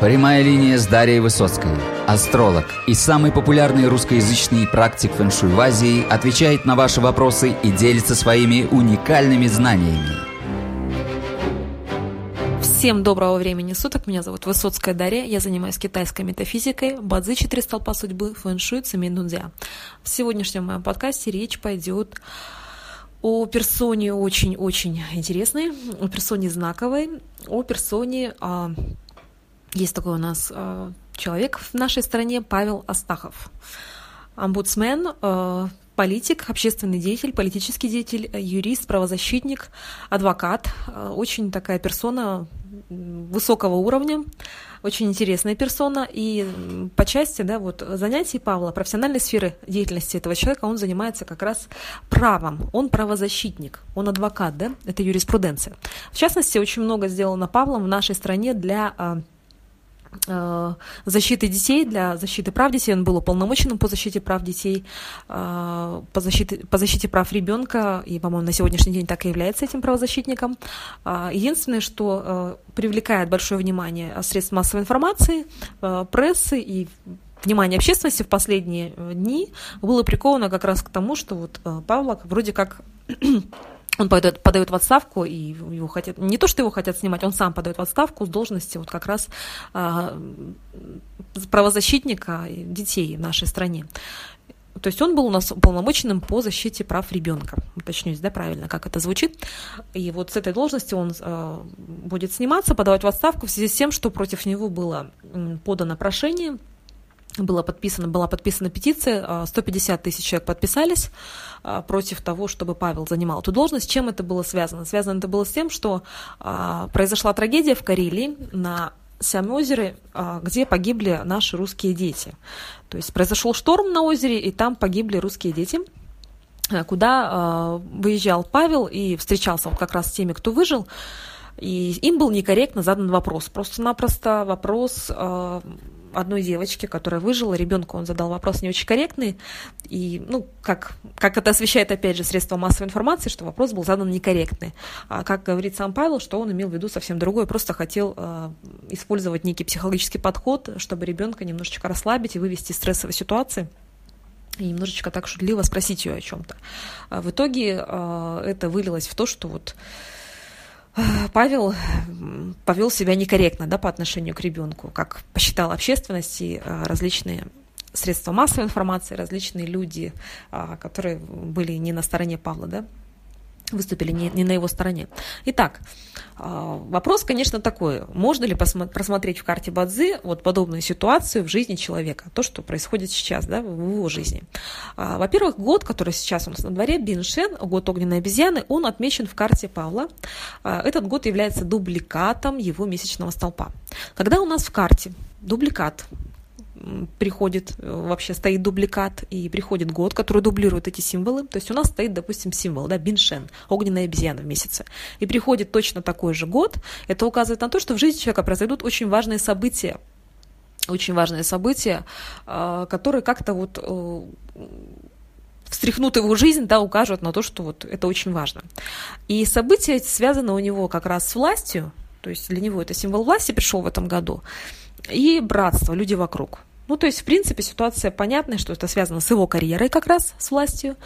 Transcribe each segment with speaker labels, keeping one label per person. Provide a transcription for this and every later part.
Speaker 1: Прямая линия с Дарьей Высоцкой. Астролог и самый популярный русскоязычный практик фэншуй в Азии отвечает на ваши вопросы и делится своими уникальными знаниями.
Speaker 2: Всем доброго времени суток. Меня зовут Высоцкая Дарья. Я занимаюсь китайской метафизикой, бадзи четыре столпа судьбы, фэншуй, цемень дунзя. В сегодняшнем моем подкасте речь пойдет о персоне очень-очень интересной, о персоне знаковой, о персоне а, есть такой у нас э, человек в нашей стране, Павел Астахов. Омбудсмен, э, политик, общественный деятель, политический деятель, юрист, правозащитник, адвокат. Э, очень такая персона высокого уровня, очень интересная персона. И по части да, вот, занятий Павла, профессиональной сферы деятельности этого человека, он занимается как раз правом. Он правозащитник, он адвокат, да, это юриспруденция. В частности, очень много сделано Павлом в нашей стране для Э, защиты детей, для защиты прав детей. Он был уполномоченным по защите прав детей, э, по защите, по защите прав ребенка, и, по-моему, на сегодняшний день так и является этим правозащитником. Э, единственное, что привлекает большое внимание средств массовой информации, прессы и внимание общественности в последние дни было приковано как раз к тому, что вот Павлок вроде как он подает, подает в отставку, и его хотят, не то, что его хотят снимать, он сам подает в отставку с должности вот как раз а, правозащитника детей в нашей стране. То есть он был у нас уполномоченным по защите прав ребенка. Уточнюсь, да, правильно, как это звучит. И вот с этой должности он э, будет сниматься, подавать в отставку в связи с тем, что против него было подано прошение было подписано, была подписана петиция, 150 а, тысяч человек подписались а, против того, чтобы Павел занимал эту должность. Чем это было связано? Связано это было с тем, что а, произошла трагедия в Карелии на Сям-озере, где погибли наши русские дети. То есть произошел шторм на озере, и там погибли русские дети куда выезжал Павел и встречался вот как раз с теми, кто выжил, и им был некорректно задан вопрос. Просто-напросто вопрос одной девочки, которая выжила, ребенку он задал вопрос не очень корректный, и, ну, как, как это освещает, опять же, средства массовой информации, что вопрос был задан некорректный. А как говорит сам Павел, что он имел в виду совсем другое, просто хотел э, использовать некий психологический подход, чтобы ребенка немножечко расслабить и вывести из стрессовой ситуации и немножечко так шутливо спросить ее о чем-то. А в итоге э, это вылилось в то, что вот Павел повел себя некорректно да, по отношению к ребенку, как посчитала общественность и а, различные средства массовой информации, различные люди, а, которые были не на стороне Павла, да, выступили не, не на его стороне. Итак, а, вопрос, конечно, такой. Можно ли просмотреть в карте Бадзи вот подобную ситуацию в жизни человека, то, что происходит сейчас да, в его жизни? А, во-первых, год, который сейчас у нас на дворе, Биншен, год огненной обезьяны, он отмечен в карте Павла. А, этот год является дубликатом его месячного столпа. Когда у нас в карте дубликат приходит, э, вообще стоит дубликат, и приходит год, который дублирует эти символы. То есть у нас стоит, допустим, символ, да, биншен, огненная обезьяна в месяце. И приходит точно такой же год. Это указывает на то, что в жизни человека произойдут очень важные события, очень важные события, а, которые как-то вот э, встряхнут его жизнь, да, укажут на то, что вот это очень важно. И события связаны у него как раз с властью, то есть для него это символ власти пришел в этом году, и братство, люди вокруг. Ну, то есть, в принципе, ситуация понятная, что это связано с его карьерой как раз, с властью,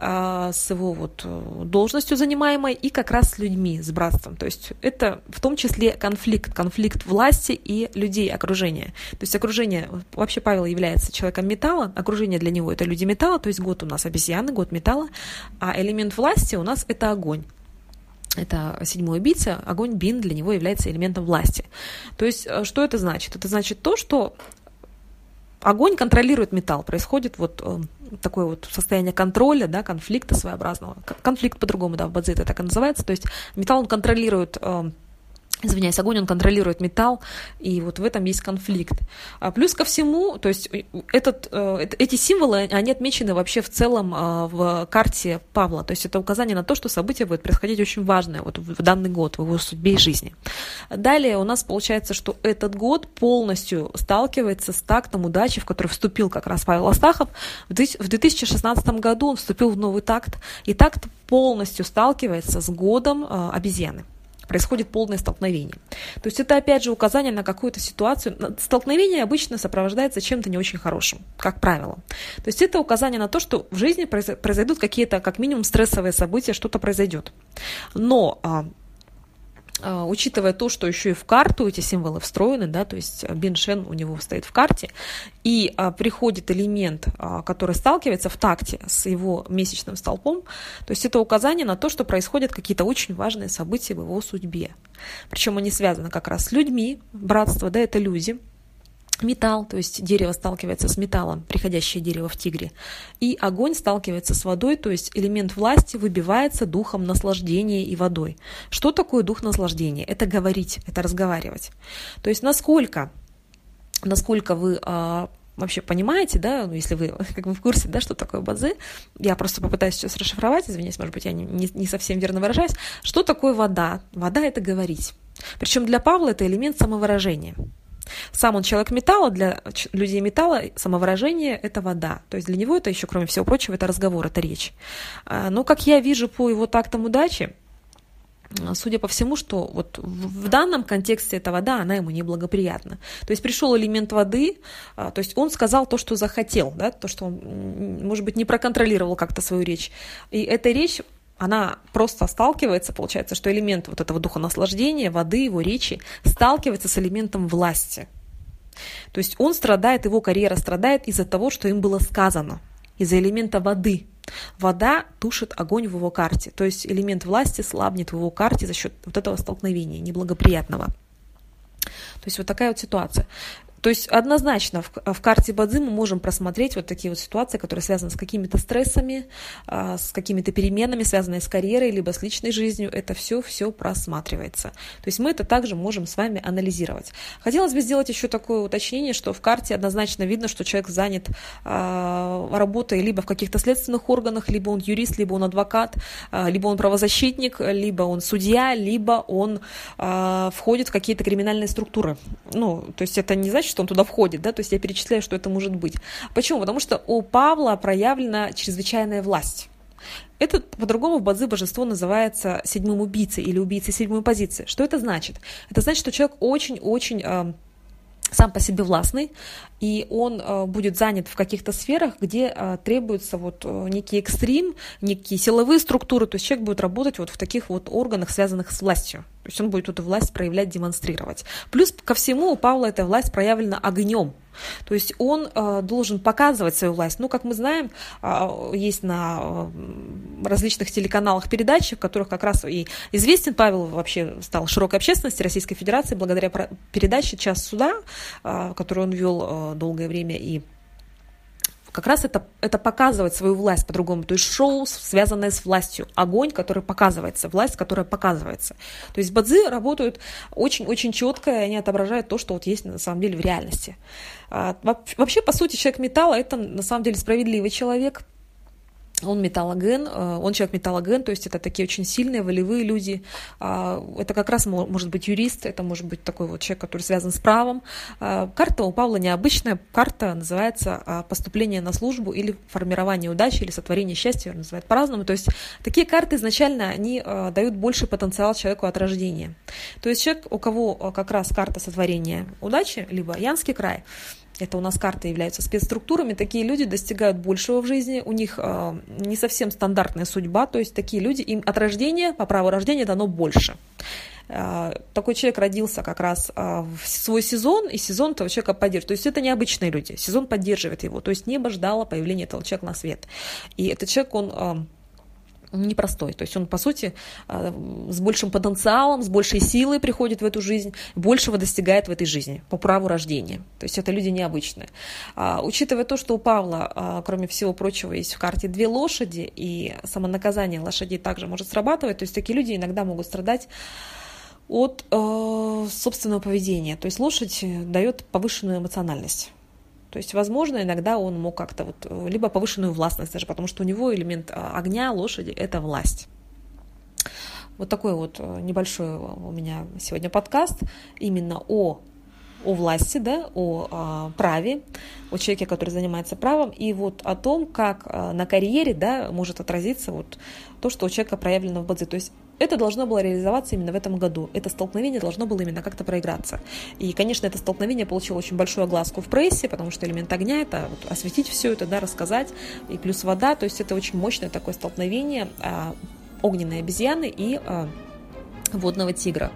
Speaker 2: а, с его вот э, должностью занимаемой и как раз с людьми, с братством. То есть это в том числе конфликт, конфликт власти и людей, окружения. То есть окружение, вообще Павел является человеком металла, окружение для него это люди металла, то есть год у нас обезьяны, год металла, а элемент власти у нас это огонь это седьмой убийца, огонь Бин для него является элементом власти. То есть, э, что это значит? Это значит то, что огонь контролирует металл, происходит вот э, такое вот состояние контроля, да, конфликта своеобразного. Конфликт по-другому, да, в Бадзи это так и называется. То есть металл он контролирует э, извиняюсь, огонь, он контролирует металл, и вот в этом есть конфликт. А плюс ко всему, то есть этот, э, эти символы, они отмечены вообще в целом а, в карте Павла, то есть это указание на то, что событие будет происходить очень важное вот в данный год, в его судьбе и жизни. Далее у нас получается, что этот год полностью сталкивается с тактом удачи, в который вступил как раз Павел Астахов. В 2016 году он вступил в новый такт, и такт полностью сталкивается с годом а, обезьяны происходит полное столкновение. То есть это опять же указание на какую-то ситуацию. Столкновение обычно сопровождается чем-то не очень хорошим, как правило. То есть это указание на то, что в жизни произойдут какие-то, как минимум, стрессовые события, что-то произойдет. Но а, учитывая то, что еще и в карту эти символы встроены, да, то есть а, Биншен у него стоит в карте, и а, приходит элемент, а, который сталкивается в такте с его месячным столпом, то есть это указание на то, что происходят какие-то очень важные события в его судьбе. Причем они связаны как раз с людьми, братство, да, это люди, металл, то есть дерево сталкивается с металлом, приходящее дерево в тигре, и огонь сталкивается с водой, то есть элемент власти выбивается духом наслаждения и водой. Что такое дух наслаждения? Это говорить, это разговаривать. То есть насколько, насколько вы а, вообще понимаете, да, ну, если вы как бы в курсе, да, что такое бадзи, я просто попытаюсь сейчас расшифровать, извиняюсь, может быть, я не, не, не совсем верно выражаюсь, что такое вода? Вода – это говорить. Причем для Павла это элемент самовыражения. Сам он человек металла, для людей металла самовыражение – это вода. То есть для него это еще, кроме всего прочего, это разговор, это речь. А, но, как я вижу по его тактам удачи, судя по всему, что вот в данном контексте эта вода, она ему неблагоприятна. То есть пришел элемент воды, а, то есть он сказал то, что захотел, да, то, что он, может быть, не проконтролировал как-то свою речь. И эта речь она просто сталкивается, получается, что элемент вот этого духа наслаждения, воды, его речи сталкивается с элементом власти. То есть он страдает, его карьера страдает из-за того, что им было сказано, из-за элемента воды. Вода тушит огонь в его карте, то есть элемент власти слабнет в его карте за счет вот этого столкновения неблагоприятного. То есть вот такая вот ситуация. То есть однозначно в, в карте Бадзи мы можем просмотреть вот такие вот ситуации, которые связаны с какими-то стрессами, а, с какими-то переменами, связанные с карьерой, либо с личной жизнью. Это все, все просматривается. То есть мы это также можем с вами анализировать. Хотелось бы сделать еще такое уточнение, что в карте однозначно видно, что человек занят а, работой либо в каких-то следственных органах, либо он юрист, либо он адвокат, а, либо он правозащитник, либо он судья, либо он входит в какие-то криминальные структуры. Ну, то есть это не значит, что он туда входит, да, то есть я перечисляю, что это может быть. Почему? Потому что у Павла проявлена чрезвычайная власть. Это по-другому в Бадзи божество называется седьмым убийцей или убийцей седьмой позиции. Что это значит? Это значит, что человек очень-очень э, сам по себе властный, и он э, будет занят в каких-то сферах, где э, требуется вот э, некий экстрим, некие силовые структуры, то есть человек будет работать вот в таких вот органах, связанных с властью. То есть он будет эту власть проявлять, демонстрировать. Плюс ко всему у Павла эта власть проявлена огнем. То есть он э, должен показывать свою власть. Ну, как мы знаем, э, есть на э, различных телеканалах передачи, в которых как раз и известен Павел вообще стал широкой общественности Российской Федерации благодаря передаче «Час суда», э, которую он вел э, долгое время и как раз это, это показывает свою власть по-другому. То есть шоу, связанное с властью. Огонь, который показывается, власть, которая показывается. То есть бадзи работают очень-очень четко, и они отображают то, что вот есть на самом деле в реальности. А, вообще, по сути, человек металла – это на самом деле справедливый человек – он металлоген, э, он человек металлоген, то есть это такие очень сильные, волевые люди. А, это как раз может быть юрист, это может быть такой вот человек, который связан с правом. А, карта у Павла необычная, карта называется а, поступление на службу или формирование удачи, или сотворение счастья, ее называют по-разному. То есть такие карты изначально, они дают больше потенциал человеку от рождения. То есть человек, у кого как раз карта сотворения удачи, либо Янский край, это у нас карты являются спецструктурами, такие люди достигают большего в жизни, у них э, не совсем стандартная судьба, то есть такие люди, им от рождения, по праву рождения дано больше. Э, такой человек родился как раз э, в свой сезон, и сезон этого человека поддерживает. То есть это необычные люди, сезон поддерживает его, то есть небо ждало появления этого человека на свет. И этот человек, он э, непростой. То есть он, по сути, э, с большим потенциалом, с большей силой приходит в эту жизнь, большего достигает в этой жизни по праву рождения. То есть это люди необычные. А, учитывая то, что у Павла, а, кроме всего прочего, есть в карте две лошади, и самонаказание лошадей также может срабатывать, то есть такие люди иногда могут страдать от э, собственного поведения. То есть лошадь дает повышенную эмоциональность. То есть, возможно, иногда он мог как-то вот, либо повышенную властность даже, потому что у него элемент а, огня, лошади – это власть. Вот такой вот э, небольшой у меня сегодня подкаст именно о о власти, да, о а, праве, о человеке, который занимается правом, и вот о том, как а, на карьере да, может отразиться вот то, что у человека проявлено в бадзе. То есть это должно было реализоваться именно в этом году. Это столкновение должно было именно как-то проиграться. И, конечно, это столкновение получило очень большую огласку в прессе, потому что элемент огня – это вот осветить все это, да, рассказать, и плюс вода, то есть это очень мощное такое столкновение а, огненной обезьяны и водного тигра.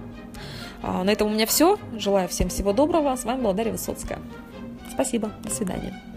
Speaker 2: А, на этом у меня все. Желаю всем всего доброго. С вами была Дарья Высоцкая. Спасибо. До свидания.